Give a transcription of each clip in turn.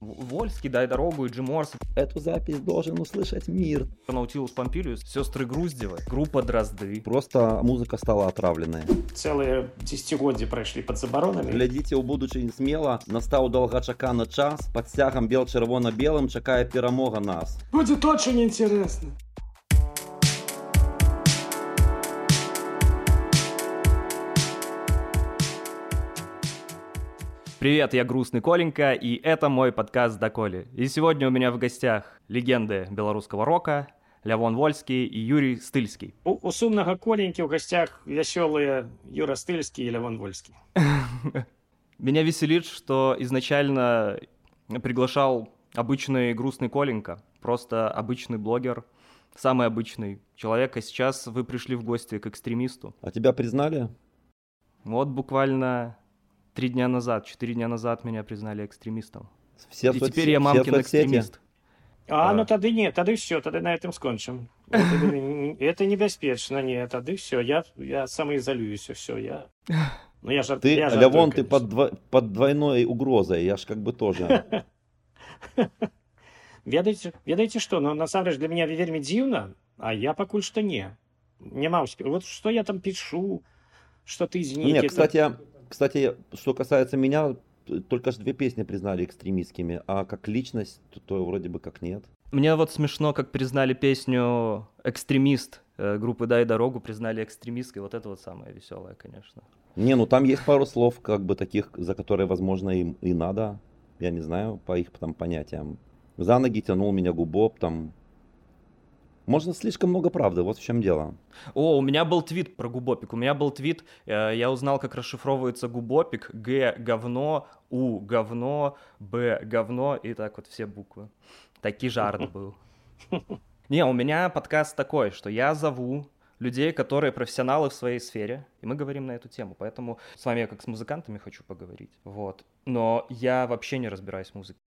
Вольский, дай дорогу и Джим Морс. Эту запись должен услышать мир. Наутилус Помпилиус, сестры Груздевы, группа Дрозды. Просто музыка стала отравленная. Целые десятигоддзі пройшли под забаронами. Глядзіце ў будучынь смела, настаў доўгачаканы час, пад сцягам бел-чырвона-белым чакае перамога нас. Будет очень интересно. Привет, я Грустный Коленька, и это мой подкаст «Доколе». И сегодня у меня в гостях легенды белорусского рока, Лявон Вольский и Юрий Стыльский. У, у сумнага Коленькі в гостях вясёлыя Юра Стыльский и Лявон Вольский. Меня веселит, что изначально приглашал обычный грустный Коленька, просто обычный блогер, самый обычный человек, а сейчас вы пришли в гости к экстремисту. А тебя признали? Вот буквально три дня назад, четыре дня назад меня признали экстремистом. Все И соц- теперь я все мамкин соцсети? экстремист. А, А. ну тады не, тады все, тады на этом скончым. Это, это небяспечна, не, тады все, я, я самоизолююсь, все, я... Ну я жар... Ты, я жартую, Лявон, ты конечно. под, дво- под двойной угрозой, я ж как бы тоже. Ведаеце, ведаеце што, ну насамрэч для меня вельмі дзіўна, а я пакуль што не. Няма ўспе... Вот што я там пишу, что ты из Нет, кстати, кстати, что касается меня, только ж две песни признали экстремистскими, а как личность, то, то вроде бы как нет. Мне вот смешно, как признали песню «Экстремист» э, группы «Дай дорогу», признали экстремисткой. Вот это вот самое веселое, конечно. Не, ну там есть пару слов, как бы таких, за которые, возможно, им и надо, я не знаю, по их там понятиям. За ноги тянул меня губоп, там... Можно слишком много правды, вот в чем дело. О, у меня был твит про губопик. У меня был твит, э, я узнал, как расшифровывается губопик. Г – говно, У – говно, Б – говно, и так вот все буквы. Такий жарт был. Не, у меня подкаст такой, что я зову людей, которые профессионалы в своей сфере, и мы говорим на эту тему. Поэтому с вами я как с музыкантами хочу поговорить. Вот. Но я вообще не разбираюсь в музыке.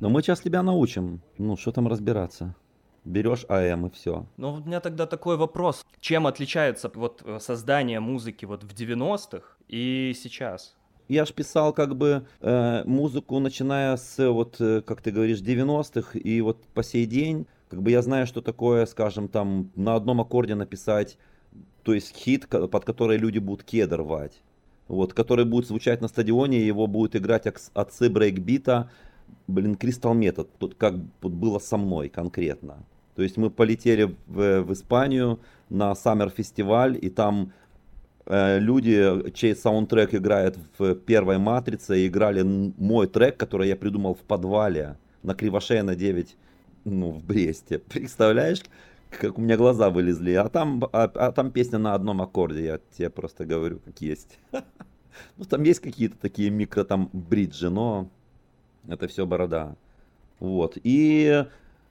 Но мы сейчас тебя научим. Ну, что там разбираться? Берешь АМ и все. Вот у меня тогда такой вопрос. Чем отличается вот э, создание музыки вот в 90-х и сейчас? Я ж писал как бы э, музыку, начиная с, вот, э, как ты говоришь, 90-х, и вот по сей день, как бы я знаю, что такое, скажем, там, на одном аккорде написать, то есть хит, под который люди будут кедр рвать. Вот, который будет звучать на стадионе, его будут играть отцы брейкбита, блин, Crystal Method, тут как вот было со мной конкретно. То есть мы полетели в, в Испанию на Summer фестиваль, и там э, люди, чей саундтрек играет в первой матрице, играли мой трек, который я придумал в подвале на Кривошеина 9, ну, в Бресте. Представляешь, как у меня глаза вылезли. А там, а, а там песня на одном аккорде, я тебе просто говорю, как есть. Ну, там есть какие-то такие микро там бриджи, но это все борода. Вот. И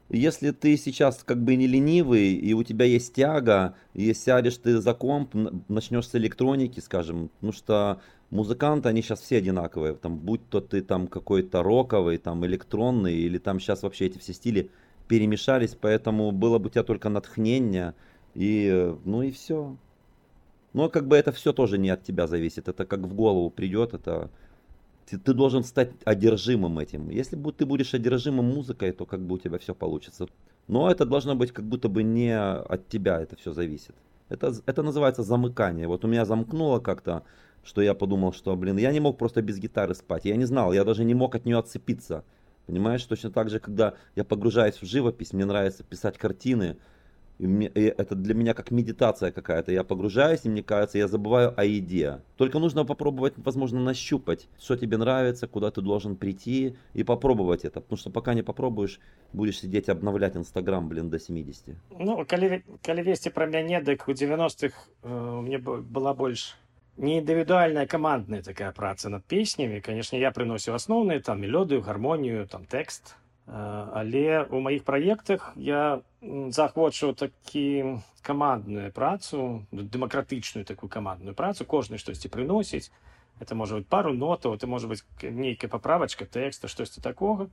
если ты сейчас как бы не ленивый, и у тебя есть тяга, и сядешь ты за комп, начнешь с электроники, скажем, ну что музыканты, они сейчас все одинаковые, там, будь то ты там какой-то роковый, там, электронный, или там сейчас вообще эти все стили перемешались, поэтому было бы у тебя только натхнение, и, ну и все. Но как бы это все тоже не от тебя зависит, это как в голову придет, это ты, ты должен стать одержимым этим. Если ты будешь одержимым музыкой, то как бы у тебя все получится. Но это должно быть как будто бы не от тебя это все зависит. Это, это называется замыкание. Вот у меня замкнуло как-то, что я подумал, что, блин, я не мог просто без гитары спать. Я не знал, я даже не мог от нее отцепиться. Понимаешь, точно так же, когда я погружаюсь в живопись, мне нравится писать картины, и мне- и это для меня как медитация какая-то. Я погружаюсь, и мне кажется, я забываю о еде. Только нужно попробовать, возможно, нащупать, что тебе нравится, куда ты должен прийти, и попробовать это. Потому что пока не попробуешь, будешь сидеть и обновлять Инстаграм, блин, до 70. Ну, калі, калі весці пра мяне, дык у 90-х э, мне б- была больш не індывідуальная камандная такая праца над песнямі. Канешне, я прыносіў асноўныя там мелодыю, гармонію, там тэкст. Але у маіх праектах я заахвочваў такі камандную працу, ну, дэмакратычную такую камандную працу, кожны штосьці прыносіць. Это можа быць пару нотаў, это можа быць к- нейкая паправачка тэкста, штосьці такога.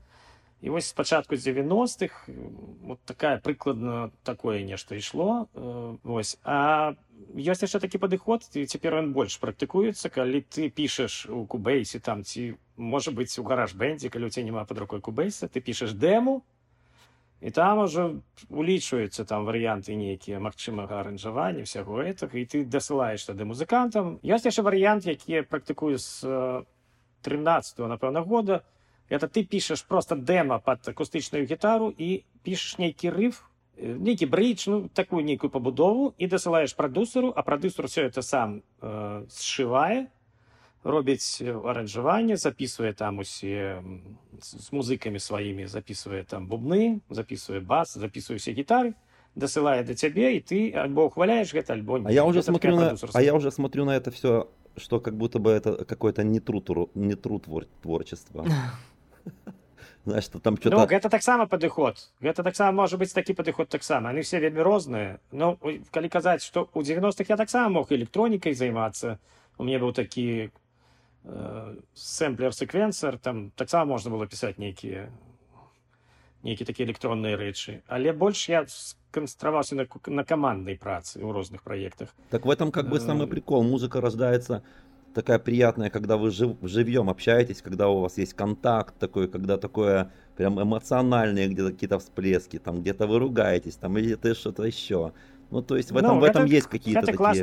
І вось спачатку з 90-х м, вот такая прыкладна такое нешта ішло э, вось а ёсць яшчэ такі падыход і цяпер ён больш практыкуецца калі ты пішаш у кубейсе там ці может быть, у гараж-бенде, калі у тебя няма под рукой кубейса, ты пишешь дэму, і там уже улічваюцца там варыянты нейкія магчымага аранжавання всяго гэтага і ты дасылаеш тады музыкантам ёсць яшчэ варыянт які я практыкую з 13 напэўна года это ты пішаш просто дэма под акустычную гітару і пішаш нейкі рыф нейкі брыч ну такую нейкую пабудову і дасылаеш прадусеру а прадусер все это сам э, сшывае робіць аранжаванне записывае там усе з музыкамі сваімі записывае там бубны записывае бас записывае все гітары дасылае до цябе і ты альбо ухваляешь гэта альбо а я уже смотрю на, а я уже смотрю на это все что как будто бы это какой-то не труд не труд твор, творчества знаешь что там что-то ну, гэта таксама падыход гэта таксама можа быть такі падыход таксама они все вельмі розныя но калі казаць что у 90-х я таксама мог электронікай займацца у мне быў такі сэмплер секвенсор там таксама можна было пісаць нейкія нейкія такія электронныя рэчы але больш я сконстраваўся на, на каманднай працы ў розных праектах так в этом как бы самый прикол музыка рождается такая приятная когда вы жив, живьем общаетесь когда у вас есть контакт такой когда такое прям эмоциональные где-то какие-то всплески там где-то вы ругаетесь там или это что-то еще ну то есть в этом ну, в этом это, есть какие-то такие класс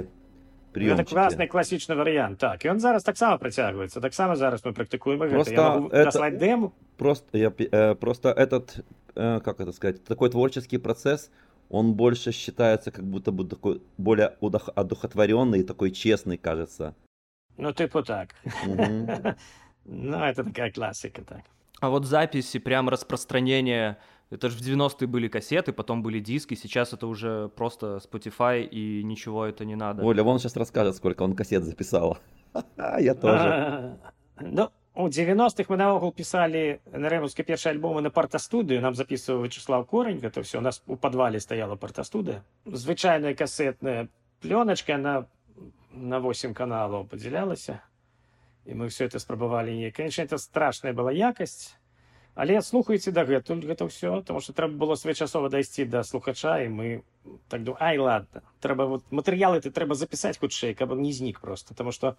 Гэта класны класічны варыянт так ён зараз таксама працягваецца таксама зараз мы практыкуем просто это, дэму просто я э, просто этот э, как это сказать такой творческий процесс. Он больше считается как будто бы такой более одухотворенный и такой честный кажется. Ну типа так. Ну это такая классика так. А вот записи прям распространение это же в 90-е были кассеты, потом были диски, сейчас это уже просто Spotify и ничего это не надо. Оля, вон сейчас расскажет, сколько он кассет записал. Я тоже. Ну, у 90-х мы наогул писали на Ремовске первые альбомы на партастудию. Нам записывал Вячеслав Корень. Это все у нас у подвале стояла партастудия. Звычайная кассетная пленочка, она на 8 каналов поделялась. И мы все это спробовали. Конечно, это страшная была якость але слухаеце дагэтуль гэта ўсё тому что трэба было своечасова дайсці да слухача і мы так думаю ай ладно трэба вот матэрыялы ты трэба запісаць хутчэй каб не знік просто потому что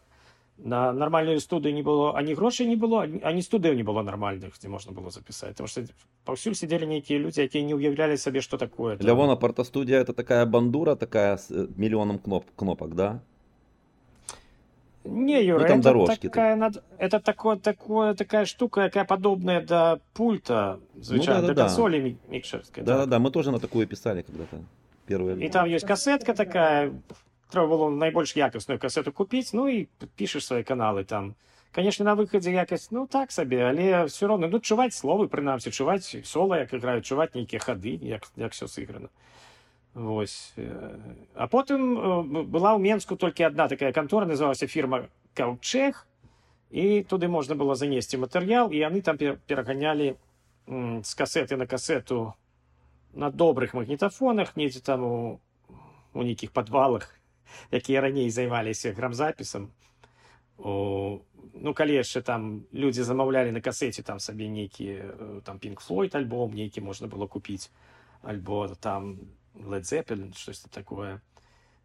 на нармальную студыю не было ані грошай не было ані студыю не было нармальных дзе можна было запісаць потому что паўсюль сидзелі нейкія людзі якія не ўяўлялі сабе что такое лявона партастудія это такая бандура такая с э, мільёнам кноп кнопак да Не, Юра, ну, там это дорожки такая, над... это такое, такое, такая штука, якая подобная до пульта, звичайно, ну, да, до да. консоли микшерской. Да, да, да, мы тоже на такую писали когда-то. Первые. И там есть кассетка такая, треба было найбольш якостную кассету купить, ну и пишешь свои каналы там. Конечно, на выходе якость, ну так себе, але все равно, ну чувать словы, принамсі, чувать соло, як играют, чувать некие ходы, як, як все сыграно. Вось. А потым была ў Менску толькі одна такая кантора, называлася фірма Каўчех, і туды можна было занесці матэрыял, і яны там пераганялі з касеты на касету на добрых магнітафонах, недзе там у, у нейкіх падвалах, якія раней займаліся грамзапісам. У, ну калі яшчэ там людзі замаўлялі на касеце там сабе нейкі там пінк флойд альбом нейкі можна было купіць альбо там Led Zeppelin, штосьці такое.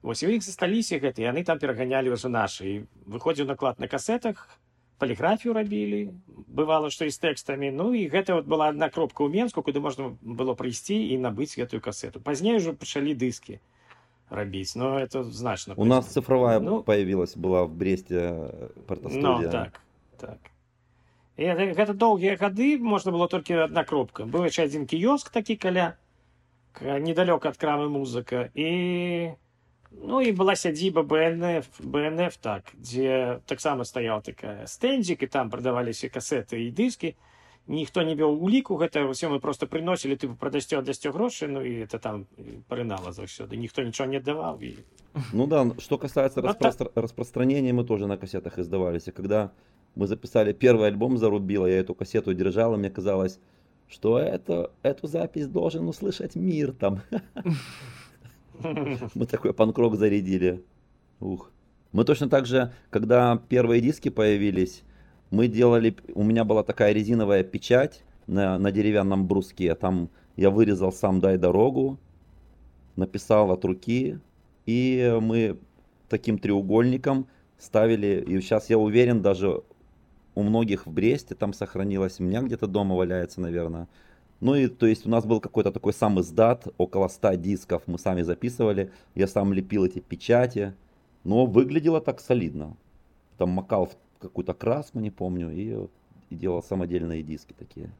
Вось у іх засталіся гэты, яны там пераганялі ўжо нашы. І выходзіў наклад на касетах, паліграфію рабілі, бывала, што і з тэкстамі. Ну і гэта вот была адна кропка ў Менску, куды можна было прыйсці і набыць гэтую касету. Пазней ўжо пачалі дыскі рабіць, но это значна. У нас цифровая ну, появилась, была в Бресте партастудия. Ну, так, так. І гэта доўгія гады, можна было толькі адна кропка. Быў яшчэ адзін кіёск такі каля недалёк ад крамы музыка. І ну і была сядзіба бнф бнф так дзе таксама стаяла такая стэндзік і там прадаваліся касеты і дыскі ніхто не вёў уліку гэта ўсё мы просто прыносілі ты прадасцё аддасцё грошы ну і это там прынала заўсёды ніхто нічого не даваў і ну да что касается ну, распро... так... распространения мы тоже на кассетах издавались. И когда мы записали первый альбом зарубила я эту кассету держала мне казалось что это, эту запись должен услышать мир там. Мы такой панкрок зарядили. Ух. Мы точно так же, когда первые диски появились, мы делали, у меня была такая резиновая печать на, на деревянном бруске, там я вырезал сам «Дай дорогу», написал от руки, и мы таким треугольником ставили, и сейчас я уверен, даже у многих в Бресте там сохранилось, у меня где-то дома валяется, наверное. Ну и то есть у нас был какой-то такой сам издат, около 100 дисков мы сами записывали, я сам лепил эти печати, но выглядело так солидно. Там макал в какую-то краску, не помню, и, и делал самодельные диски такие.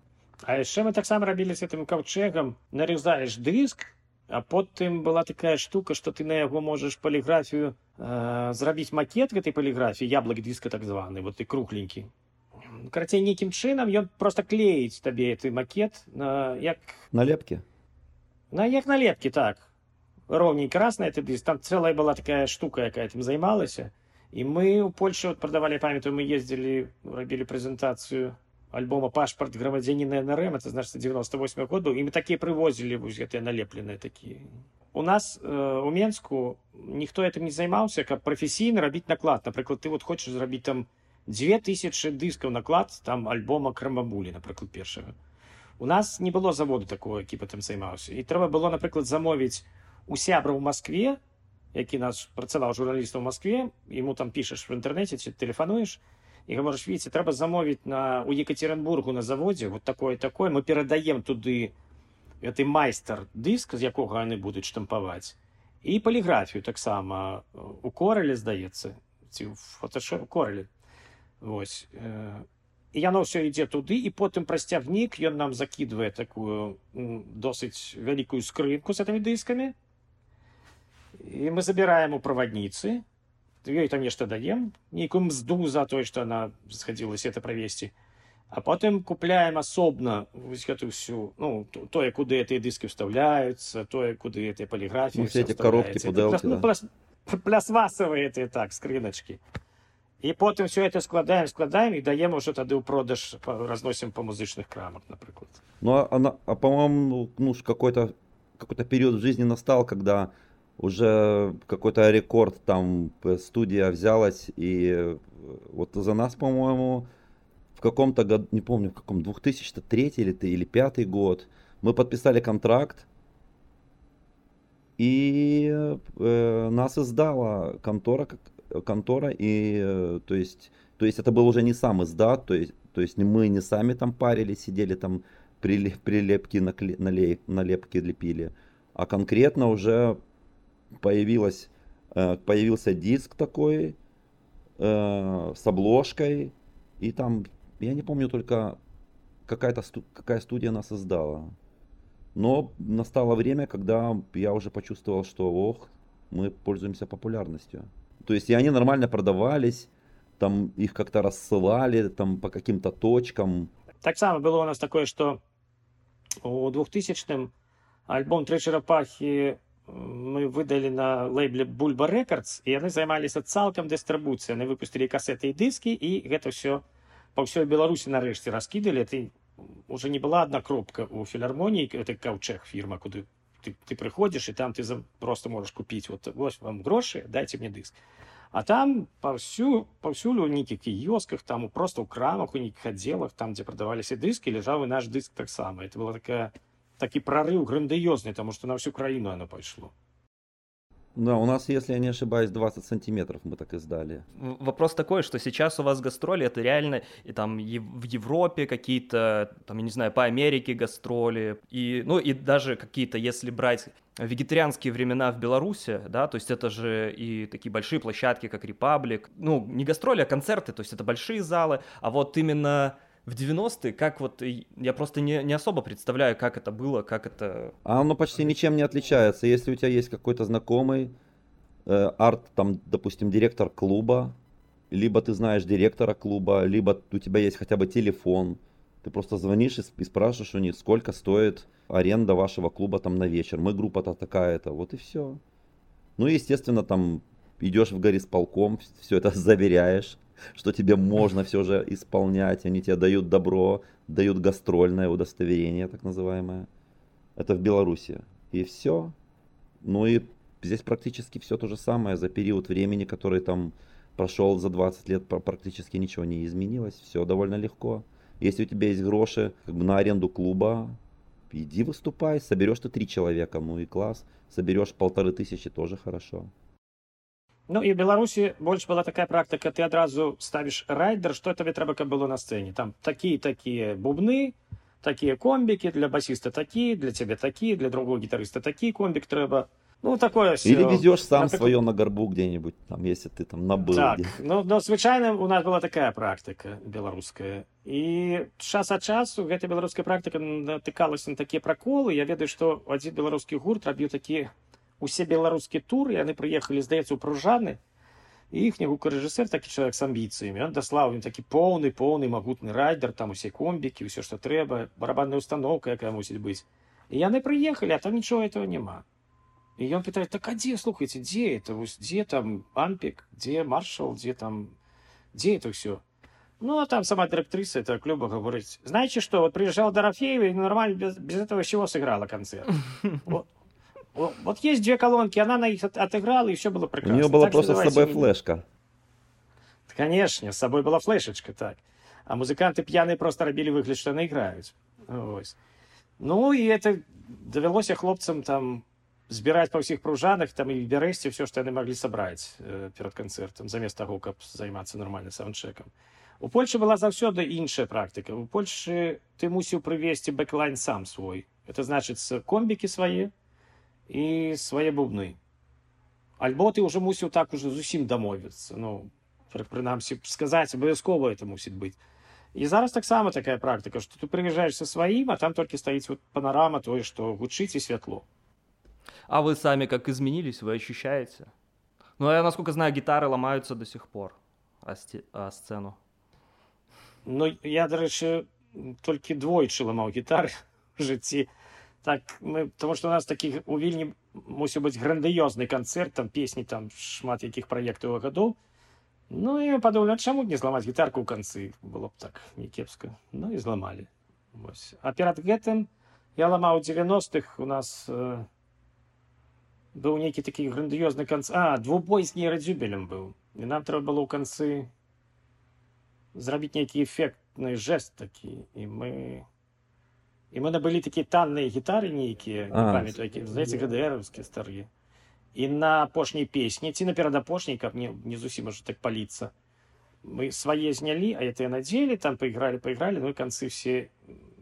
А яшчэ мы таксама рабілі з гэтым каўчэгам нарезаеш дыск а потым была такая штука што ты на яго можаш паліграфію э, зрабіць макет гэтай паліграфіі яблык дыска так званы вот ты кругленькі Карацей нейкім чынам ён просто клеіць табе ты макет на як налепки на як налепкі так. Роўней красная ты там цэлая была такая штука якая этим займалася. І мы у польльше вот продавали памятаю мы ездзілі рабілі прэзентацыю альбома пашпарт грамадзяніна нрм это значит 98 год был і мы такія прывозілі вось гэтыя налепленыя такія у нас э, у менску ніхто этим не займаўся каб прафесійна рабіць наклад. Напрыклад ты вот хочаш зрабіць там 2000 дыскаў наклад там альбома крамабулі напрыклад першага у нас не было заводу такого які потым займаўся і трэба было напрыклад замовіць у сябра ў москве які нас працаваў журналіста ў москве ему там пішаш в інтэрнэце ці тэлефануеш і гаворыш видите трэба замовіць на у екатеринбургу на заводзе вот такое такое мы перадаем туды гэты майстар дыск з якога яны будуць штампаваць і паліграфію таксама у корале здаецца ці фотошоп корале Вось э, і яно ўсё ідзе туды і потым праз цягнік ён нам закідвае такую досыць вялікую скрынку с этими дыскамі і мы забіраем у правадніцы ёй там нешта даем нейкую мзду за тое што она схадзілася это правесці а потым купляем асобна вось гэту всю ну тое куды гэтыя дыскі вставляюцца тое куды гэтыя паліграфіі ну, все эти коробки пуделки, ну, да. плясвасавыя гэтыя так скрыначкі і потым все это складаем складаем і даем уже тады ў продаж разносім по музычных крамах напрыклад ну а, а, а по-моему ну какой-то какой-то период в жизни настал когда уже какой-то рекорд там студия взялась и э, вот за нас, по-моему, в каком-то году, не помню, в каком, 2003 или, или 5 год, мы подписали контракт, и э, нас издала контора, контора, и э, то есть, то есть это был уже не сам издат, то есть, то есть мы не сами там парились, сидели там прилепки, налепки лепили, а конкретно уже появилась, э, появился диск такой э, с обложкой, и там, я не помню только, какая-то какая студия нас создала. Но настало время, когда я уже почувствовал, что ох, мы пользуемся популярностью. То есть и они нормально продавались, там их как-то рассылали там по каким-то точкам. Так само было у нас такое, что у 2000-м альбом «Три черепахи» мы выдалі на лейбле бульба рэкардс і яны займаліся цалкам дыстрыбуцыя яны выпусцілі касеты і дыскі і гэта ўсё па ўсёй беларусі нарэшце раскідалі ты уже не была одна кропка у філармоніі это каўчэг фірма куды ты, ты прыходзіш і там ты за, просто можаш купіць вот вось вам грошы дайце мне дыск а там паўсю паўсюль у нейкіх кіёсках там просто ў крамах у нейкіх аддзелах там дзе прадаваліся дыскі ляжаў і наш дыск таксама это была такая такі прорыв грандыёзны, тому что на всю краіну оно пошло. Да, у нас, если я не ошибаюсь, 20 сантиметров мы так и сдали. Вопрос такой, что сейчас у вас гастроли, это реально и там в Европе какие-то, там, я не знаю, по Америке гастроли, и, ну и даже какие-то, если брать вегетарианские времена в Беларуси, да, то есть это же и такие большие площадки, как Репаблик, ну, не гастроли, а концерты, то есть это большие залы, а вот именно в 90-е, как вот, я просто не, не особо представляю, как это было, как это... А оно почти ничем не отличается. Если у тебя есть какой-то знакомый, э, арт, там, допустим, директор клуба, либо ты знаешь директора клуба, либо у тебя есть хотя бы телефон, ты просто звонишь и, и спрашиваешь у них, сколько стоит аренда вашего клуба там на вечер. Мы группа-то такая-то, вот и все. Ну и, естественно, там идешь в горисполком, все это заверяешь что тебе можно все же исполнять, они тебе дают добро, дают гастрольное удостоверение, так называемое. Это в Беларуси. И все. Ну и здесь практически все то же самое. За период времени, который там прошел за 20 лет, практически ничего не изменилось. Все довольно легко. Если у тебя есть гроши как бы на аренду клуба, иди выступай, соберешь ты три человека, ну и класс. Соберешь полторы тысячи, тоже хорошо. Ну і Беларусі больш была такая практыка ты адразу ставіш райдер што табе трэба каб было на сцэне там такія такія бубны такія комбікі для басіста такі для цябе такі для другого гітарыста такі комбік трэба ну такое все. Или везешь сам Например, свое на горбу где-нибудь, там, если ты там набыл. Так, ну, ну звычайна у нас была такая практыка беларуская і час ад часу гэта беларуская практыка натыкалася на такія праколы я ведаю што адзін беларускі гурт рабіў такі усе беларускі тур яны прыехалі здаецца ў пружаны і іхні гукарэжысэр такі чалавек з амбіцыямі ён даслаў ім такі поўны поўны магутны райдер там усе комбікі ўсё што трэба барабанная установка якая мусіць быць і яны прыехалі а там нічого этого няма і ён пытае так а дзе слухайце дзе это вось дзе там ампік дзе маршал дзе там дзе это все ну а там сама директриса этого клуба говорит знаете что вот приезжал Дорофеева и нормально без, без этого всего сыграла концерт вот, вот, вот есть две колонки она на их от- отыграла и все было У прекрасно нее была Так просто с собой флешка. Конечно, с собой была флешечка, так. А музыканты п'яныя проста рабілі выгляд, што яны іграюць. Вось. Ну, і это давялося хлопцам там збіраць па ўсіх Пружанах, там і ў Бярэсце ўсё, што яны маглі сабраць э, перад канцэртам, замест таго, каб займацца нармальным саўндчэкам. У Польшчы была заўсёды іншая практика. У Польшчы ты мусіў прывесці бэклайн сам свой. Это значыць комбікі свае і свае бубны. Альбо ты уже мусіў так уже зусім дамовіцца. Ну, пры- прынамсі сказаць абавязкова это мусіць быць і зараз таксама такая практыка што ты прыязджаеш са сваім а там толькі стаіць вот панарама тое што гучыць і святло А вы сами как изменились, вы ощущаете? Ну, я, насколько знаю, гитары ломаются до сих пор о, сте- о сцену. Ну я дарэчы толькі двойчы ламаў гітары в жыцці так мы тому что у нас такі у вільні мусіў быць грандыёзны канцэрт там песні там шмат якіх праектаў і гадоў ну і падумалі а чаму б не зламаць гітарку ў канцы было б так някепска ну і зламалі Вось. а перад гэтым я ламаў у 90-х у нас э, быў нейкі такі грандыёзны канц а двубой з нейрадзюбелем быў і нам трэба было ў канцы зрабіць нейкі эфектны жест такі і мы і мы набылі такія танныя гітары нейкія не А, памятаю які знаеце гдраўскія старыя і на апошняй песні ці на перадапошняй каб не, не зусім ужо так паліцца мы свае знялі а это надзелі там поиграли поиграли ну и концы все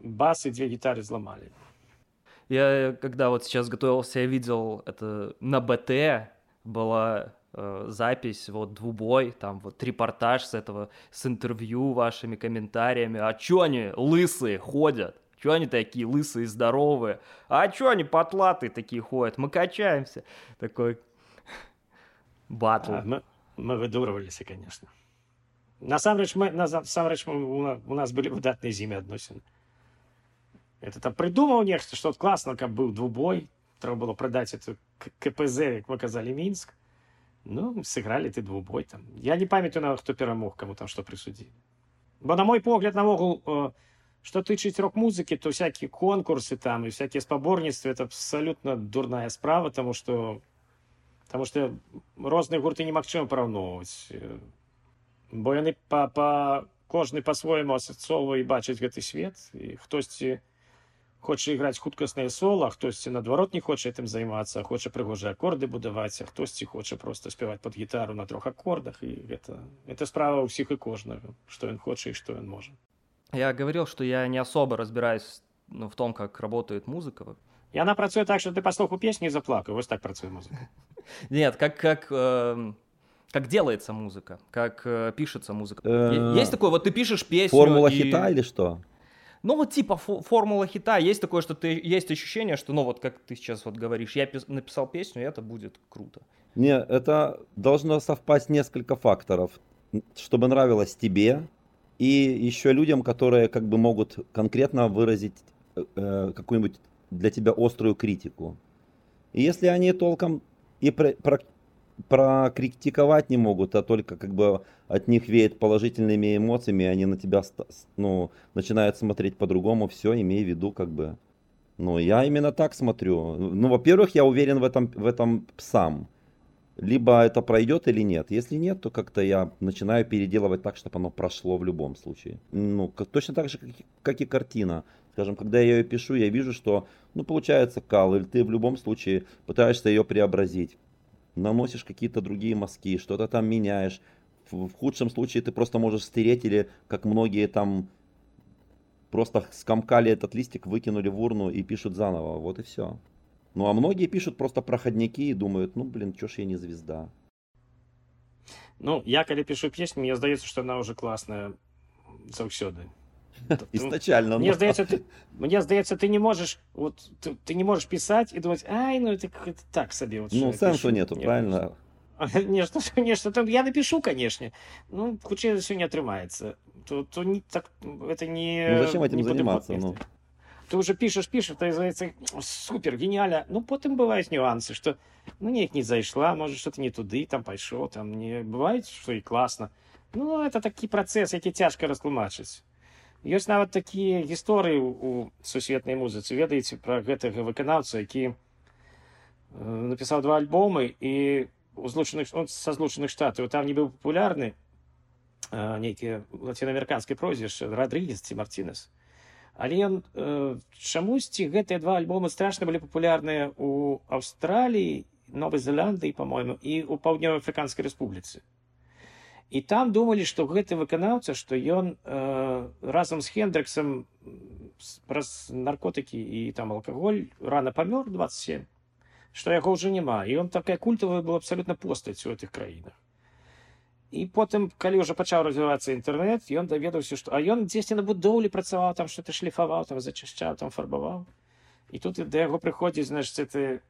басы две гитары взломали Я, когда вот сейчас готовился, я видел это на БТ, была э, запись, вот двубой, там вот репортаж с этого, с интервью вашими комментариями. А чё они лысые ходят? Чё они такие лысые, здоровые? А чё они потлатые такие ходят? Мы качаемся. Такой батл. а, мы, мы выдурываліся конечно насамрэч мы насамрэч мы, у, на- у нас былі выдатныя з імі адносіны это там прыдумаў нехта што от класна каб быў двубой трэба было прадаць эту К- кпз як мы казалі мінск ну сыгралі ты двубой там я не памятаю нават хто перамог каму там што прысудзілі бо на мой погляд наогул э, што тычыць рок-музыкі то всякие конкурсы там і всякие спаборніцтвы это абсалютна дурная справа тому что Таму што розныя гурты немагчыма параўноўваць бо яны па, па кожны па-свойму асацоўвае і бачыць гэты свет. І хтосьці хоча іграць хуткаснае сола хтосьці наадварот не хоча гэтым займацца хоча прыгожыя акорды будаваць а хтосьці хоча просто спяваць под гітару на трох акордах і гэта это справа ўсіх і кожнага што ён хоча і што ён можа Я говорил, что я не особо разбираюсь ну, в том, как работает музыка. яна працуе так што ты паслуху песні і заплакаў вось так працуе музыка Нет, как, как, эм, как делается музыка, как э, пишется музыка. Э, Е- Есть такое, вот ты пишешь песню. Формула и- хита или что? Ну вот типа фо- формула хита. Есть такое, что ты есть ощущение, что, ну вот как ты сейчас вот говоришь, я пис- написал песню, и это будет круто. Не, это должно совпасть несколько факторов, н- чтобы нравилось тебе и еще людям, которые как бы могут конкретно выразить э, э, какую-нибудь для тебя острую критику. И если они толком и про- про- прокритиковать не могут, а только как бы от них веет положительными эмоциями, они на тебя ну, начинают смотреть по-другому, все, имей в виду как бы. Ну, я именно так смотрю. Ну, во-первых, я уверен в этом, в этом сам либо это пройдет или нет. Если нет, то как-то я начинаю переделывать так, чтобы оно прошло в любом случае. Ну, как- точно так же, как и, как и картина. Скажем, когда я ее пишу, я вижу, что, ну, получается кал, или ты в любом случае пытаешься ее преобразить. наносишь какие-то другие мазки, что-то там меняешь. В, в худшем случае ты просто можешь стереть или, как многие там, просто скомкали этот листик, выкинули в урну и пишут заново. Вот и все. Ну а многие пишут просто проходники и думают, ну блин, чё ж я не звезда. Ну, я когда пишу песню, мне здаецца, што яна ўжо класная заўсёды. Изначально. Мне здаецца, ты, мне здаецца, ты не можешь, вот, ты, ты не можешь писать и думать, ай, ну это, это так себе. Вот, ну, сенсу нету, Нет. правильно? Не, что, конечно, там, я напишу, конечно. Ну, хутчэй все не атрымаецца. То, то не, так, это не... Ну, зачем этим не заниматься? Ну? Ты уже пишешь, пишешь, то называется супер, гениально. Ну, потом бывают нюансы, что, ну, неяк не зайшла, может, что-то не туды, там пайшоў, там не бывает, что и классно. Ну, это такі працэс, які цяжка растлумачыць. Ёсць нават такія гісторыі у сусветнай музыцы. Ведаеце пра гэтага выканаўца, які напісаў два альбомы і у злучаных он са злучаных штатаў там не быў папулярны нейкі лацінаамерыканскай прозвішча Радрыгес ці Марцінес. Але ён э, чамусьці гэтыя два альбомы страшна былі папулярныя ў Аўстраліі, Новай Зеландыі, па-мойму, і ў паўднёва-афрыканскай рэспубліцы. І там думалі, што гэты выканаўца, што ён э, разам з Хендрыксам праз наркотыкі і там алкаголь рана памёр 27 што яго ўжо няма і он такая культавая была абсалютна постаць у гэтых краінах і потым калі ўжо пачаў развівацца інтэрнэт ён даведаўся што а ён дзесьці на будоўлі працаваў там что-то шліфаваў там зачышчаў там фарбаваў і тут да яго прыходзіць значит ты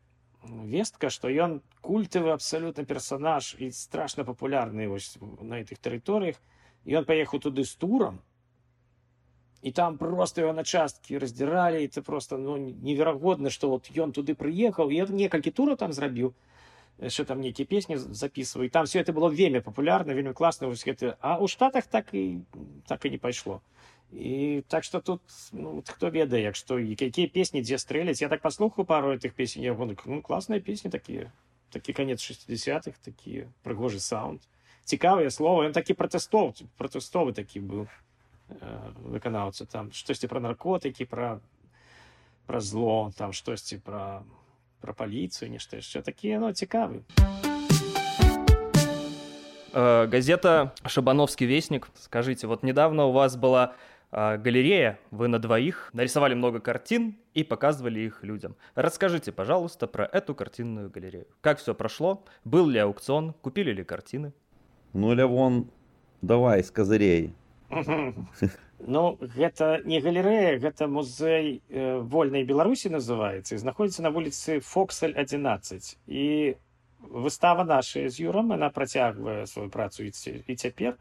вестка што ён культавы абсалютна персонаж і страшна папулярны вось на гэтых тэрыторыях ён паехаў туды з турам і там просто его на часткі раздзіралі это просто ну неверагодна что вот ён туды прыехаў я некалькі тураў там зрабіў яшчэ там нейкія песні записываю там все это было вельмі популярна вельмі класна вось гэты а у штатах так і так і не пайшло і так что тут ну, хто ведае як што якія песні дзе стрэляць я так паслухаю пару этих песень я гон ну класныя песні такія такі конец 60-х такі прыгожы саунд цікавыя слова ён такі пратэстов пратэстовы такі быў выканаўца там штосьці пра наркотыкі пра пра зло там штосьці пра пра паліцыю нешта яшчэ такія ну цікавы газета шабановский вестник скажите вот недавно у вас была галерея вы на двоих нарисовали много картин и показывали их людям расскажите пожалуйста про эту картинную галерею как все прошло был ли аукцион купили ли картины ну лявон давай с козырей Ну гэта не галерэя гэта музей э, вольнай беларусі называецца і знаходзіцца на вуліцы фоксель 11 і выстава наша з юрам она працягвае сваю працу і цяпер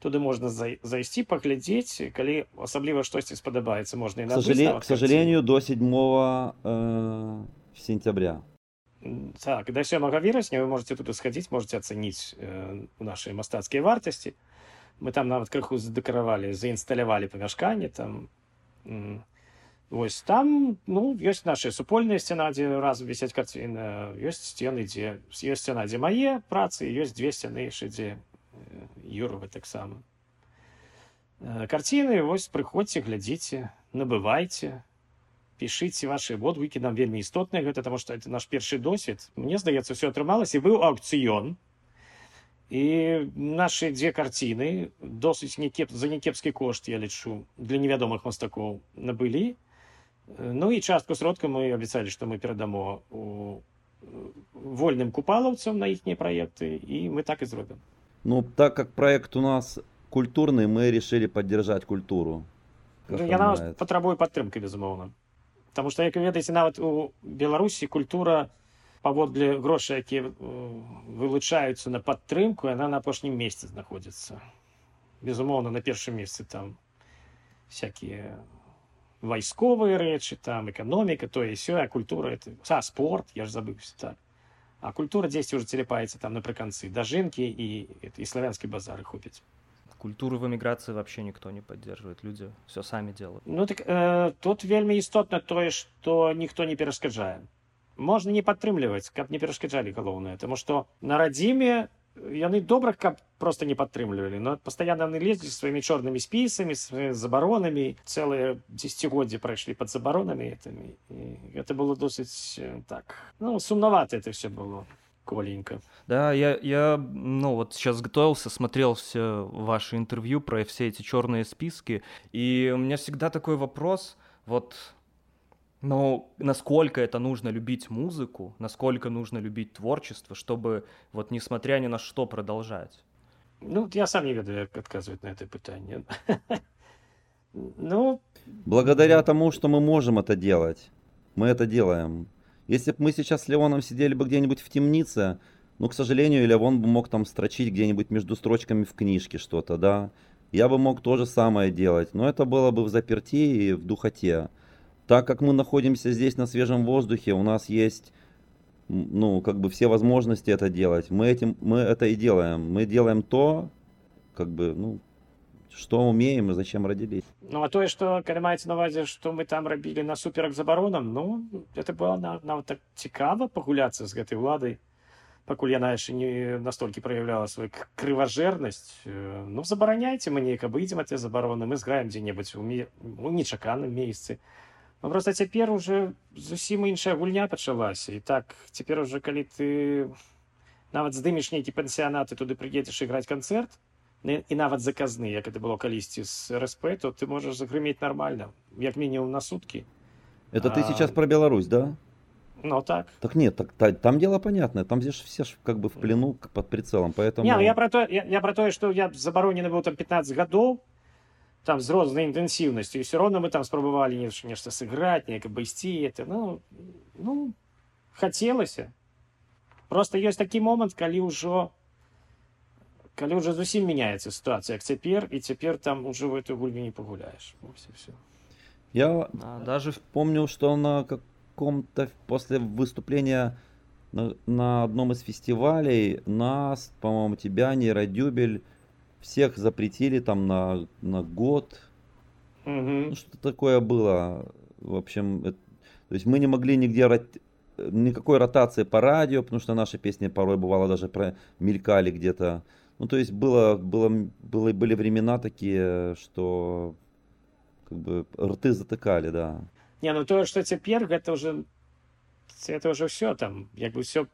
туды можна зайсці паглядзець калі асабліва штосьці спадабаецца можна і на к сожалению до 7 э, сентября так да сёмага верасня вы можете тут схадзіць можете ацаніць э, нашай мастацкія вартасці мы там нават крыху задэкаравалі заінсталявалі памяшканне там вось там ну ёсць наша супольная сцяна дзе разам вісяць карціны ёсць сцены дзе ёсць сцяна дзе мае працы ёсць две сцяны яшчэ дзе юровы таксама карціны вось прыходзьце глядзіце набывайце пішыце ваши. Водгукі нам вельмі істотныя гэта таму што это наш першы досвед мне здаецца все атрымалася быў аукцыён і нашы дзве карціны досыць некеп за някепскі кошт я лічу для невядомых мастакоў набылі ну і частку сродка мы абяцалі што мы перадамо у вольным купалаўцам на іхнія праекты і мы так і зробім ну так как проект у нас культурны мы решили поддержать культуру ну, яна патрабуе падтрымка безумоўна Таму што як ведаеце нават у беларусі культура паводле грошай якія э, вылучаюцца на падтрымку яна на апошнім месцы знаходзіцца безумоўна на першым месцы там всякие вайсковыя рэчы там эканоміка тое сё а культура это а спорт я ж забыўся так. А культура дзесьці уже целепаецца там напрыканцы да жынкі і і славянскі базары хопіць культуру в эмиграции вообще никто не поддерживает. Люди все сами делают. Ну так э, тут вельмі істотна тое что ніхто не перашкаджае можна не падтрымліваць каб не перашкаджалі галоўнае тому что на радзіме яны добра каб просто не падтрымлівалі но пастаянна яны лезлі сваімі чорнымі спісамі забаронамі цэлыя дзесяцігоддзі прайшлі под забаронамі этими і гэта было досыць так ну сумнавата это все было Коленька. Да, я, я, ну вот сейчас готовился, смотрел все ваши интервью про все эти черные списки, и у меня всегда такой вопрос, вот, ну, насколько это нужно любить музыку, насколько нужно любить творчество, чтобы вот несмотря ни на что продолжать? Ну, я сам не ведаю, как отказывать на это питание. Ну... Благодаря тому, что мы можем это делать, мы это делаем. Если бы мы сейчас с Леоном сидели бы где-нибудь в темнице, ну, к сожалению, Леон бы мог там строчить где-нибудь между строчками в книжке что-то, да. Я бы мог то же самое делать, но это было бы в заперти и в духоте. Так как мы находимся здесь на свежем воздухе, у нас есть, ну, как бы все возможности это делать. Мы, этим, мы это и делаем. Мы делаем то, как бы, ну, что умеем и зачем родились. Ну, а то, что калі маеце на увазе што мы там рабілі на суперак забаронам ну это было нават так цікава пагуляцца з гэтай уладай пакуль яна яшчэ не настолькі праяўляла сваю крыважэрнасць э, ну забараняйце мы неяк абыдзем ад забароны мы зграем дзе-небудзь у, ми... у нечаканым месцы ну, просто цяпер уже зусім іншая гульня пачалася і так цяпер уже калі ты нават здымеш нейкі пансіянат і туды прыедзеш іграць канцэрт і нават заказны як это было калісьці з РСП то ты можаш загрымець нормально як мінімум на сутки это а... ты сейчас про Беларусь да ну так так нет так там дело понятное там здесь все ж как бы в плену под прицелом поэтому не, ну я про то я, я про тое что я забаронены был там 15 гадоў там з рознай інтэнсіўнасцю і все роўно мы там спрабавалі нешта сыграць неяк абысці это ну ну хацелася просто ёсць такі момант калі ўжо калі уже зусім меняется ситуация як цяпер і цяпер там уже в эту гульню не погуляешь Вось все я а, даже помню что на каком-то после выступления на, на одном из фестивалей нас по-моему тебя нейродюбель всех запретили там на на год угу. ну, что такое было в общем это, то есть мы не могли нигде никакой ротации по радио, потому что наши песни порой бывало даже про мелькали где-то. Ну, то есть было, было, было, были времена такие, что как бы рты затыкали, да. Не, ну то, что теперь, это уже, это уже все там, как бы все,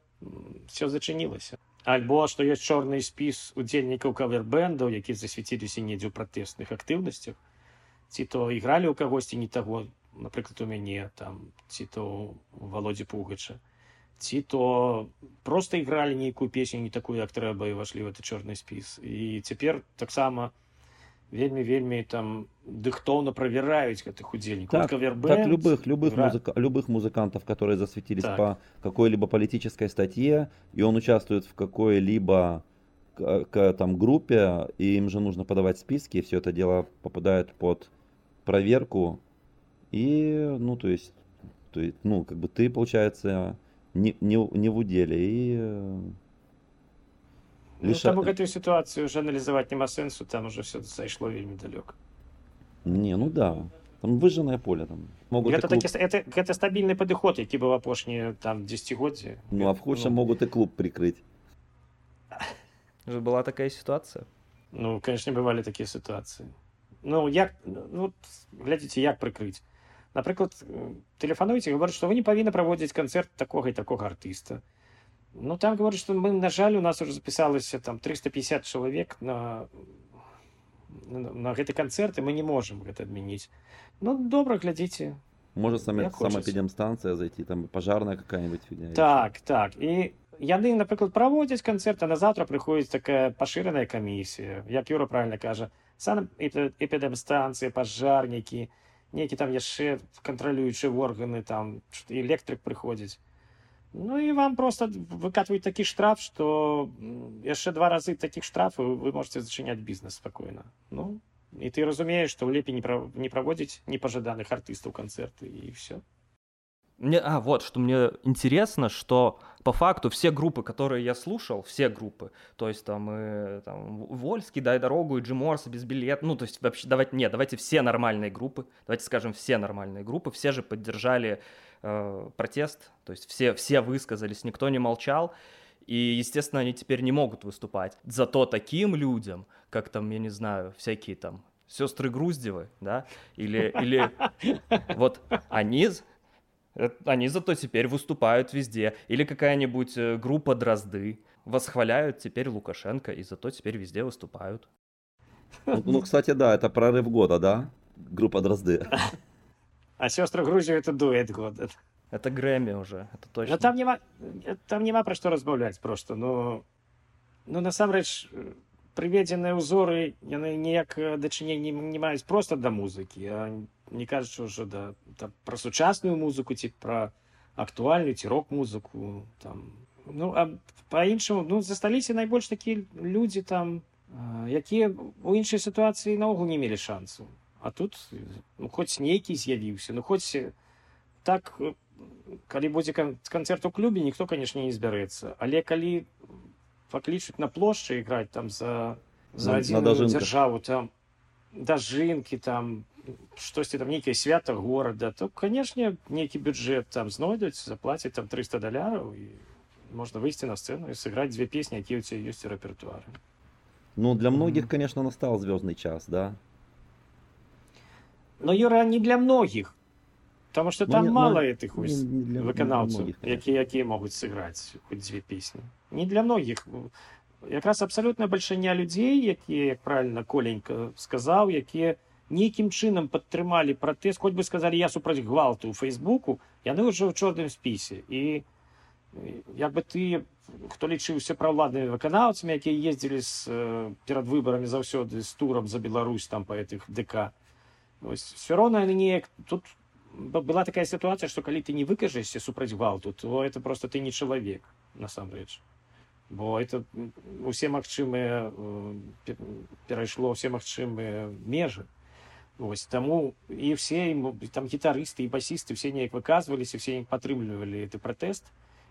все зачинилось. Альбо, что есть черный спіс удзельнікаў кавербэндаў, які засвяціліся недзе ў пратэсных актыўнасцях, ці то ігралі ў кагосьці не таго, напрыклад, у мяне там ці то у Володзі Пугача. Ці то просто ігралі нейкую песню не такую як трэба і ўвашлі в это чорны спіс. І цяпер таксама вельмі вельмі там дыхтоўна правяраюць гэтых удзельнікаў так, так любых любых Гра... музыка, любых музыкантов которые засветились так. по какой-либо политической статье и он участвует в какой-либо к, там группе и им же нужно подавать списки все это дело попадает под проверку и ну то есть то есть ну как бы ты получается не, не, не в уделе. И Лишь... Ну, там гэтую ситуацию уже анализовать няма сэнсу там уже все зайшло вельмі далёка не ну да там выжжанное поле там могут гэта, клуб... такі, это, гэта стабільны падыход які быў апошнія там десятгоддзі ну а в худшем ну... могут и клуб прикрыть же была такая ситуация ну конечно бывали такие ситуации ну як ну, глядзіце як прыкрыць напрыклад тэлефануеце говорят что вы не павінны праводзіць канцэрт такога і такога артыста Ну там говорят что мы на жаль у нас уже запісалася там 350 чалавек на на, на гэты канцэрт і мы не можем гэта адмяніць ну добра глядзіце можа сам самапедемстанцыя зайти там пожарная какая-нибудь так так. І яны напрыклад праводзяць канцэрт а на завтра прыходзіць такая пашыраная камісія як юра правильно кажа сам эпідемстанцыя пажарнікі і нейкі там яшчэ кантралюючыя органы там электрык прыходзіць ну і вам просто выкатваюць такі штраф что яшчэ два разы таких штрафаў вы можете зачыняць бізнес спакойна ну і ты разумееш что лепей не пра не праводзіць непажаданых артыстаў канцэрты і все Мне, а, вот, что мне интересно, что по факту все группы, которые я слушал, все группы, то есть там, и, там Вольский, Дай дорогу, и Джим Морс, Без билет, ну, то есть вообще, давайте, нет, давайте все нормальные группы, давайте скажем, все нормальные группы, все же поддержали э, протест, то есть все, все высказались, никто не молчал, и, естественно, они теперь не могут выступать. Зато таким людям, как там, я не знаю, всякие там сестры Груздевы, да, или, или вот они Они зато теперь выступают везде. Или какая-нибудь э, группа Дрозды восхваляют теперь Лукашенко, и зато теперь везде выступают. Ну, ну кстати, да, это прорыв года, да? Группа Дрозды. А сестры Грузию это дуэт года. Это Грэмми уже, это точно. Ну, там нема, там нема про што размаўляць просто, но ну насамрэч прыведзеныя ўзоры яны ніяк дачынення не маюць просто да музыкі, а не кажучы ўжо да там, пра сучасную музыку ці пра актуальную ці рок-музыку там ну а па-іншаму ну засталіся найбольш такія людзі там якія у іншай сітуацыі наогул не мелі шансу а тут ну, хоць нейкі з'явіўся ну хоць так калі будзе канцэрт у клубе ніхто конечно не збярэцца але калі паклічуць на плошчы іграць там за за адзіную дзяржаву там дажынкі там штосьці там нейкае свята горада то канешне нейкі бюджэт там знойдуць заплаціць там 300 даляраў і можна выйсці на сцэну і сыграць дзве песні якія ў цябе ёсць у рэпертуары ну для многіх mm -hmm. конечно настал звездный час да Но юра не для многіх Потому что там ну, мало ну, этих не, не для, выканаўцаў якія якія могуць сыграць хоць дзве песні не для многіх якраз абсалютная бальшыня людзей якія як правильно коленька сказаў якія нейкім чынам падтрымалі пратэст хоць бы сказалі я супраць гвалту у фейсбуку яны ўжо ў чорным спісе і як бы ты хто лічыўся праўладнымі выканаўцамі якія ездзілі з перад выбарамі заўсёды з турам за Беларусь там па гэтых ДК все роўна неяк тут была такая ситуация, что калі ты не выкажешься супраць гвалту то это просто ты не чалавек насамрэч бо это усе магчымыя э, перайшло все магчымыя межы Вось таму і все там гітарысты і басісты все неяк выказваліся все падтрымлівалі ты пратэст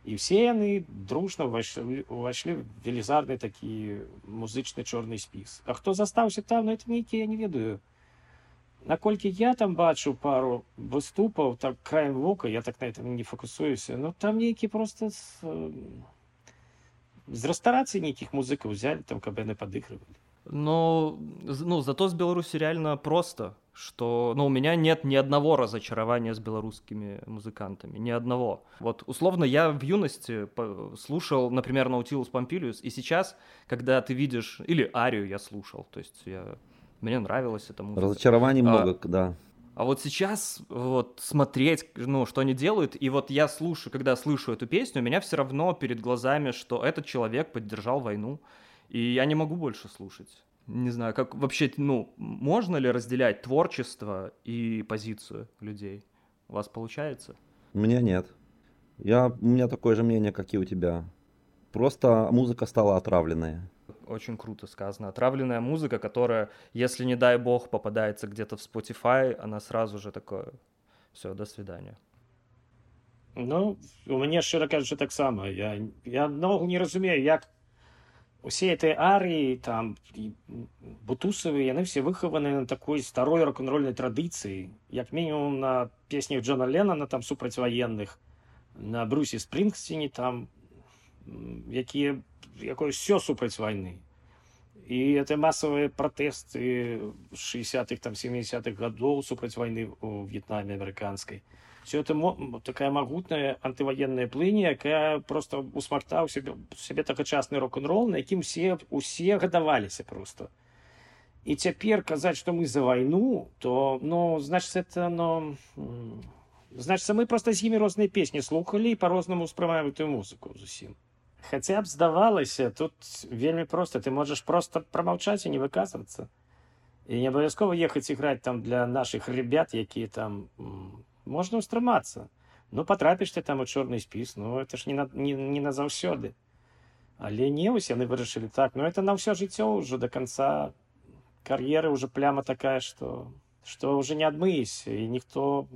і все яны дружна увайшлі велізарны такі музычны чорны спіс А хто застаўся там на это нейкі я не ведаю наколькі я там бачу пару выступаў так краем вока я так на этом не фокусуюся ну там нейкі просто з, з рэстарацыі нейкіх музыкаў взяли там каб яны падыгрывалі но ну зато с беларуси реально просто что ну у меня нет ни одного разочарования с белорусскими музыкантами ни одного. Вот условно я в юности слушал например наутилус помпилиус и сейчас когда ты видишь или арию я слушал то есть я мне нравилось это музыка. Разочарований а, много, да. А вот сейчас вот смотреть, ну, что они делают, и вот я слушаю, когда слышу эту песню, у меня все равно перед глазами, что этот человек поддержал войну, и я не могу больше слушать. Не знаю, как вообще, ну, можно ли разделять творчество и позицию людей? У вас получается? У меня нет. Я, у меня такое же мнение, как и у тебя. Просто музыка стала отравленной очень круто сказано. Отравленная музыка, которая, если, не дай бог, попадается где-то в Spotify, она сразу же такое, все, до свидания. Ну, у мяне шчыра кажучы таксама я я наогул не разумею як усе этой арыі там бутусавы яны все выхаваны на такой старой рок-н-рольнай традыцыі як мінімум на песнях Джона Ленана там супрацьваенных на брусе спрынгсціні там якія якое все супраць войны і это масавыя пратэсты 60-х там 70-х гадоў супраць войны у в'етнаме амерыканскай все это такая магутная антываенная плыні якая просто усмактаў себе сябе такачасны рок-н-рол на якім все усе гадаваліся просто і цяпер казаць что мы за войну то ну значит это но значится мы просто з імі розныя песні слухали і по-рознаму успрымаем эту музыку зусім Хаця б здавалася, тут вельмі проста ты можаш проста прамаўчаць і не выказвацца. І не абавязкова ехаць іграць там для нашых ребят, якія там можна ўстрымацца. Ну патрапіш ты там у чорны спіс, ну это ж не, на, не, не назаўсёды. Але не вось яны вырашылі так, но это на ўсё жыццё ўжо до конца кар'еры уже пляма такая, што, што ўжо не адмыешся і ніхто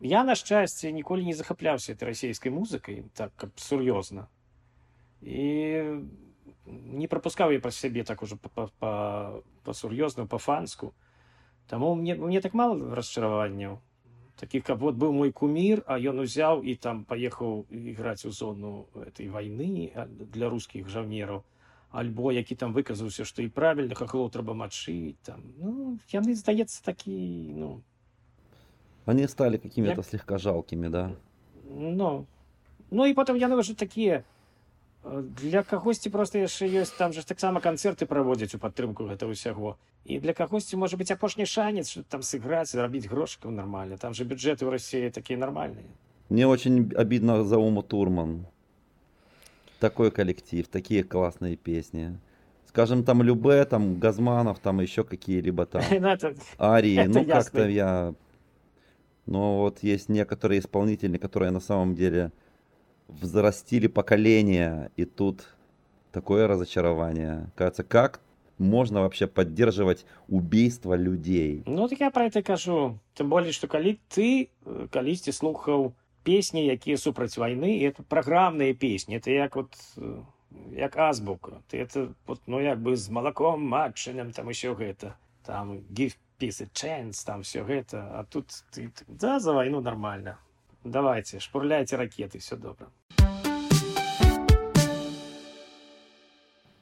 я на шчасце ніколі не захапляўся расійскай музыкай так каб сур'ёзна і не прапускаў я праз сябе так ужо па-сур'ёзна па-фанску таму мне мне так мало расчараванняў таких каб вот быў мой кумір а ён узяў і там паехаў іграць у зону этой войны для рускіх жаўнераў альбо які там выказаўся што і правільна хахло трэба мачыць там. Ну яны здаецца такі ну Они стали какими-то слегка жалкими, да. Ну, ну і потым яны ўжо такія для кагосьці проста яшчэ ёсць там же таксама канцэрты праводзяць у падтрымку гэта ўсяго і для кагосьці можа быць апошні шанец что там сыграць зарабіць грошыкаў нормально там же бюджеты ў рассіі такія нармальныя мне очень обидно за уму турман такой коллектив такие классные песни скажем там любе там газманов там еще какие-либо там ну, арии ну как-то я но вот есть некоторые исполнители, которые на самом деле взрастили поколение, и тут такое разочарование. Кажется, как можно вообще поддерживать убийство людей? Ну, так я про это кажу. Тем более, что коли ты, э, калісьці слухаў песні, якія супраць войны, и это программные песни, это як вот э, як азбука. Ты это вот, ну, як бы з молоком, матчинем, там еще гэта. Там give a chance, там все это. А тут ты, да, за войну нормально. Давайте, шпурляйте ракеты, все добро.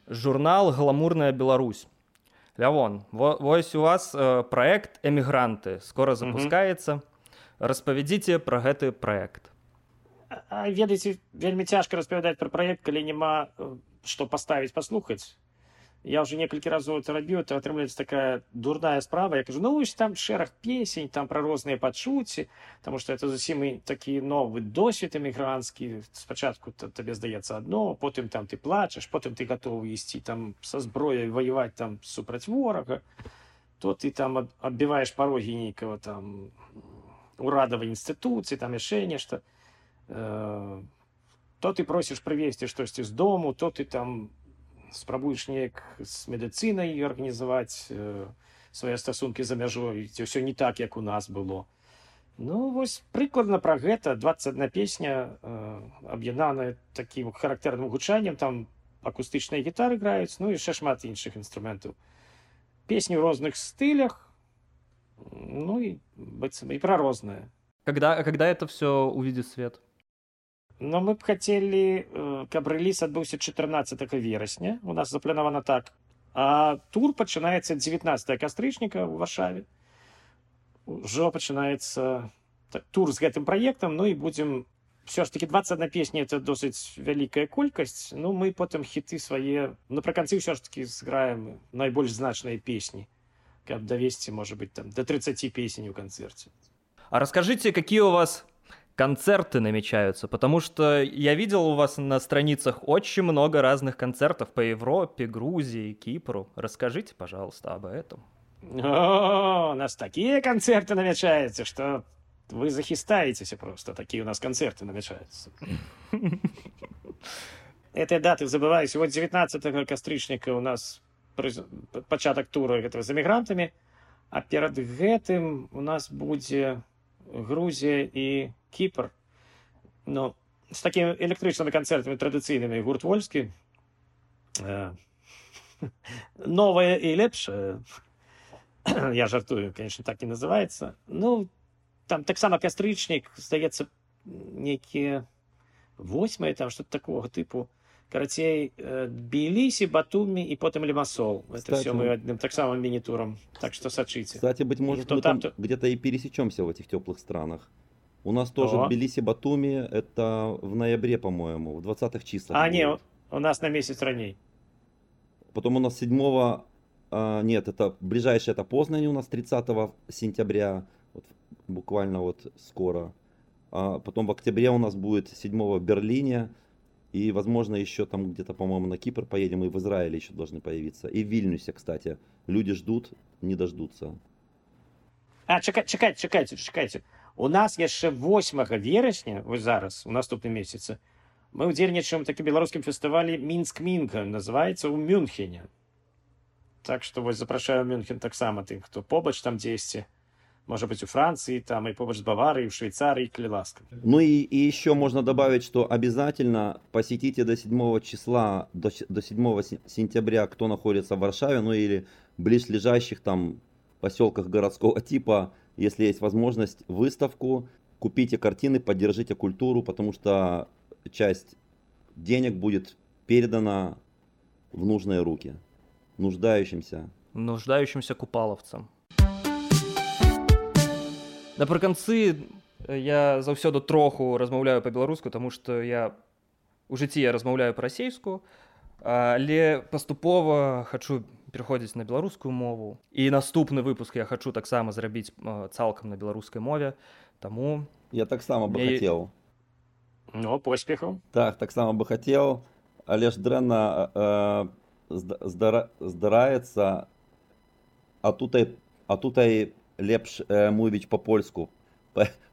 Журнал «Гламурная Беларусь». Лявон, вось у вас э, проект «Эмигранты» скоро запускаецца. Mm -hmm. Распавядзіце пра гэты проект. Ведаеце, вельмі цяжка распавядаць пра праект, калі няма што э, паставіць паслухаць я уже некалькі разоў это рабіў то атрымліваецца такая дурная справа я кажу ну вось там шэраг песень там пра розныя пачуцці тому что это зусім і такі новы досвед эмігранцкі спачатку табе здаецца адно потым там ты плачаш потым ты готовы ісці там са зброяй ваяваць там супраць ворага то ты там адбіваеш парогі нейкага там урадавай інстытуцыі там яшчэ нешта э, то ты просіш прывесці штосьці з дому то ты там спрабуеш неяк з медыцынай арганізаваць э, свае стасункі за мяжой ці ўсё не так як у нас было. Ну вось прыкладна пра гэта 21 песня э, аб'яднаная такім характэрным гучаннем там акустычныя гітары граюць ну яшчэ шмат іншых інструментаў. Песні ў розных стылях ну і быццам і пра рознае. Когда когда это все увидит свет но мы б хацелі э, каб рэліз адбыўся 14 верасня у нас запланавана так. А тур пачынаецца 19 кастрычніка ў варшаве. Ужо пачынаецца так, тур з гэтым праектам ну і будзем все ж таки 21 песні это досыць вялікая колькасць ну мы потым хіты свае напрыканцы ўсё ж таки зграем найбольш значныя песні каб давесці можа быть там до 30 песень у канцэрце а расскажите какие у вас концерты намечаются, потому что я видел у вас на страницах очень много разных концертов по Европе, Грузии, Кипру. Расскажите, пожалуйста, об этом. О, у нас такие концерты намечаются, что вы захистаетесь просто. Такие у нас концерты намечаются. Этой даты забываю. Сегодня 19 кастрычніка у нас початок тура этого з эмігрантамі а перед гэтым у нас будзе Грузія і Кіпр. Ну, з такими електричними концертами традиційними гурт Вольський. Е, нове і лепше. Я жартую, звісно, так і називається. Ну, там так само кастричник, здається, некі восьме, там щось такого типу. Карацей, Тбилиси, Батуми и потом Лимассол. Это все мы одним так самым мини-туром. Так что сочите. Кстати, быть может, мы там, там где-то и пересечемся в этих теплых странах. У нас тоже О. Тбилиси, Батуми, это в ноябре, по-моему, в 20-х числах. А, нет, у нас на месяц ранее. Потом у нас 7 а, нет, это ближайшее это Познань у нас 30 сентября, вот, буквально вот скоро. А потом в октябре у нас будет 7 в Берлине, и, возможно, еще там где-то, по-моему, на Кипр поедем, и в Израиле еще должны появиться. И в Вильнюсе, кстати. Люди ждут, не дождутся. А, чекайте, чекайте, чекайте, чекайте У нас яшчэ 8 верасня, вось зараз, у наступным месяцы, мы ўдзельнічаем такі беларускім фестывалі мінск мінка называецца ў мюнхене так што вось запрашаю мюнхен таксама тым хто побач там дзесьці может быть, у Франции, там и побольше Баварии, в Швейцарии, Клиласка. Ну и, и еще можно добавить, что обязательно посетите до 7 числа, до, до 7 сентября, кто находится в Варшаве, ну или близлежащих там поселках городского типа, если есть возможность, выставку, купите картины, поддержите культуру, потому что часть денег будет передана в нужные руки, нуждающимся. Нуждающимся купаловцам. Напрыканцы я заўсёды троху размаўляю па-беларуску, таму што я у жыцці я размаўляю па-расейску, але паступова хачу пераходзіць на беларускую мову. І наступны выпуск я хачу таксама зрабіць цалкам на беларускай мове. Таму я таксама бы мне... хацеў. Ну поспехаў. Так таксама бы хацеў, але ж дрэнна э, здара... здараецца а тутай а тутай лепш э, мовіць по-польску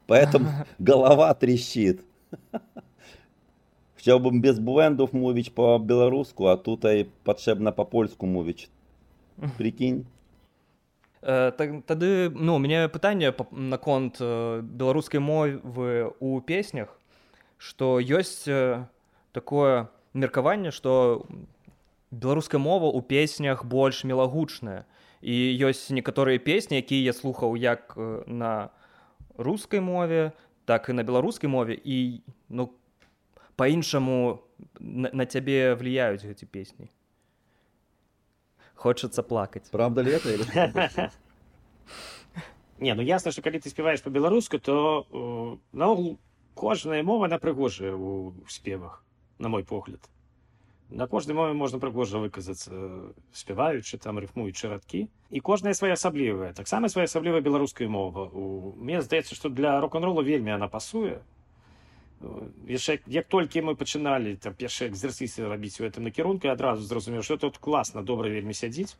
поэтому голова трещит Chciałbym без błędów mówić po białorusku, a tutaj potrzebna po polsku mówić. Прикинь. Тады ну у мяне пытанне наконт беларускай мовы у песнях, што ёсць такое меркаванне, што беларуская мова ў песнях больш мелагучная. І ёсць некаторыя песні, якія я слухаў як на рускай мове, так і на беларускай мове і ну, по-іншаму на, на цябе влияюць гэти песні хочется плакать. Правда ли это не ну ясно что калі ты спяваешь по-беларуску то э, наогул кожная мова на прыгожая у спевах на мой погляд. На кожнай мове можна прыгожа выказацца спяваючы там рыфмуючы радкі і кожная своеасаблівая таксама своеасаблівая беларуская мова. У мне здаецца что для рок-н-ролу вельмі она пасуе яшчэ як толькі мы пачыналі там першыя экзерсісы рабіць у гэтым накірунку адразу зразумеў что тут класна добра вельмі сядзіць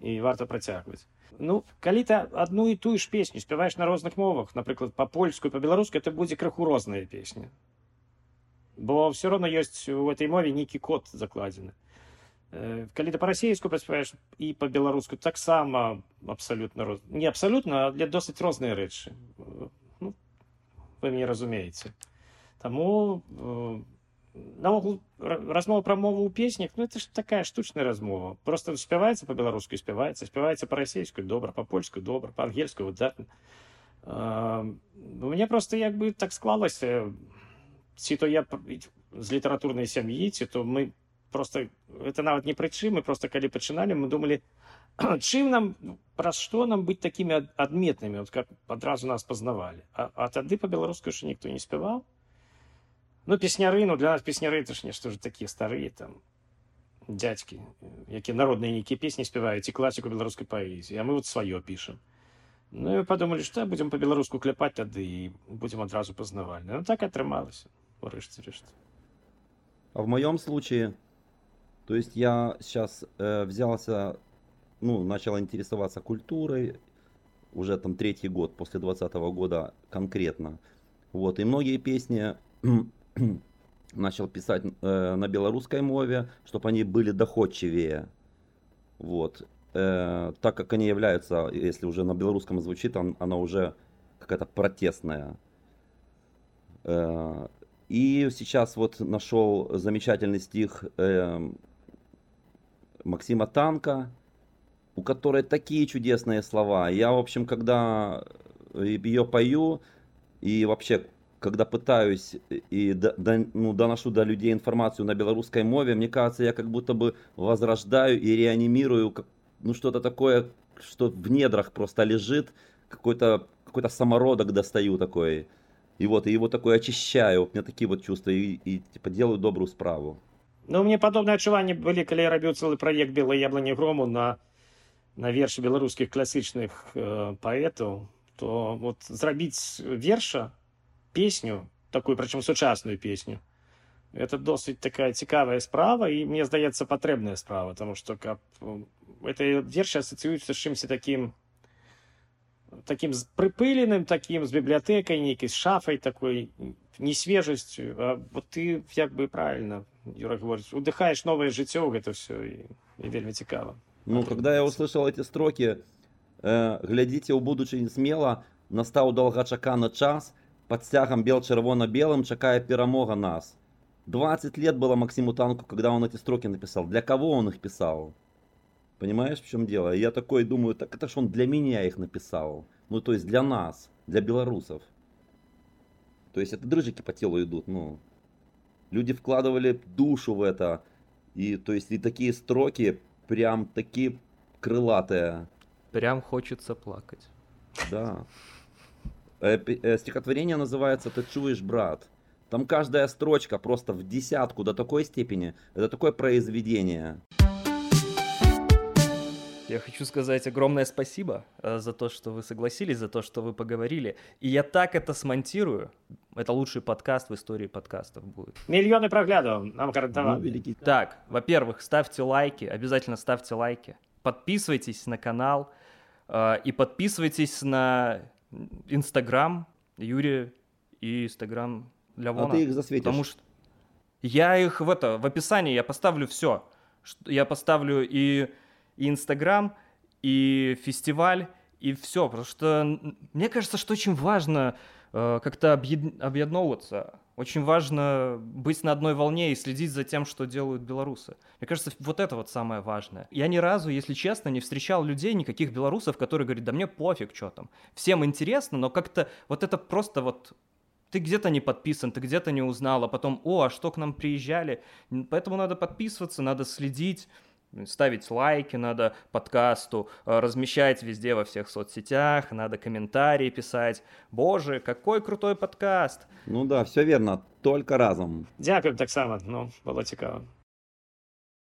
і варта працягваць ну калі ты одну і тую ж песню спяваеш на розных мовах напрыклад па-польску па-беларуску это будзе крыху розная песня. Бо все равно ёсць у этой мове нейкі код закладзены калі ты па-расейску праспяваеш і па-беларуску таксама абсалютна роз... не абсалютна для досыць розныя рэчы ну, вы мне разумееце Таму э, наогул размова пра мову ў песнях ну это ж такая штучная размова. Просто спяваецца по-беларуску спяваецца спяваецца па-расейскую добра па-польскую добра па-ангельскую выдатна у мяне просто як бы так склалася ці то я з літаратурнай сям'і ці то мы просто это нават не прычым мы просто калі пачыналі мы думалі чым нам праз што нам быць такімі адметнымі вот как адразу нас пазнавалі. А, а тады па-беларуску яшчэ ніхто не спяваў ну песняры ну для нас песняры это ж нешта ж такія старыя там дядькі якія народныя нейкія песні спяваюць і класіку беларускай паэзіі а мы вот сваё пішам ну і падумалі што будзем па-беларуску кляпаць тады і будзем адразу пазнавальны ну так атрымалася урэшце рэшт а в моем случае то есть я сейчас э, взялся ну начал интересоваться культурой уже там третий год после двадцатого года конкретно вот и многие песни начал писать э, на белорусской мове, чтобы они были доходчивее. Вот. Э, так как они являются, если уже на белорусском звучит, он, она уже какая-то протестная. Э, и сейчас вот нашел замечательный стих э, Максима Танка, у которой такие чудесные слова. Я, в общем, когда ее пою, и вообще когда пытаюсь и до, до, ну, доношу до людей информацию на белорусской мове, мне кажется, я как будто бы возрождаю и реанимирую как, ну, что-то такое, что в недрах просто лежит, какой-то какой-то самородок достаю такой. И вот, и его такой очищаю, у меня такие вот чувства, и, и типа делаю добрую справу. Ну, мне подобные адчуванні были, когда я робіў целый проект белай яблони грому на на вершы беларускіх класічных э, паэтаў то вот зрабіць верша песню такую прычым сучасную песню. Это досыць такая цікавая справа і мне здаецца патрэбная справа тому что каб это верша асацыюецца з чымся таким таким з прыпыленым таким з бібліятэкай нейкай з шафай такой несвежасцю вот ты як бы правильно юра говорит удыхаешь новое жыццё гэта все і, і вельмі цікава ну когда я услышал эти строки э, глядзіце ў будучыні смела настаў доўгачаканы час под стягом бел-червоно-белым чакая перамога нас. 20 лет было Максиму Танку, когда он эти строки написал. Для кого он их писал? Понимаешь, в чем дело? И я такой думаю, так это ж он для меня их написал. Ну, то есть для нас, для белорусов. То есть это дрыжики по телу идут, ну. Люди вкладывали душу в это. И то есть и такие строки прям такие крылатые. Прям хочется плакать. Да. Э, э, стихотворение называется «Ты чуешь, брат». Там каждая строчка просто в десятку до такой степени. Это такое произведение. Я хочу сказать огромное спасибо э, за то, что вы согласились, за то, что вы поговорили. И я так это смонтирую. Это лучший подкаст в истории подкастов будет. Миллионы проглядов нам гарантованы. Ну, великий. Так, во-первых, ставьте лайки, обязательно ставьте лайки. Подписывайтесь на канал э, и подписывайтесь на Инстаграм Юрия и Инстаграм Лявона. А ты их засветишь. Потому что я их в это, в описании я поставлю все. Я поставлю и и Инстаграм, и фестиваль, и все. Потому что мне кажется, что очень важно э, как-то объед... Очень важно быть на одной волне и следить за тем, что делают белорусы. Мне кажется, вот это вот самое важное. Я ни разу, если честно, не встречал людей, никаких белорусов, которые говорят, да мне пофиг, что там. Всем интересно, но как-то вот это просто вот ты где-то не подписан, ты где-то не узнал, а потом, о, а что к нам приезжали? Поэтому надо подписываться, надо следить ставить лайки надо подкасту, э, размещать везде во всех соцсетях, надо комментарии писать. Боже, какой крутой подкаст! Ну да, все верно, только разом. Дякую так само, ну, было цікаво.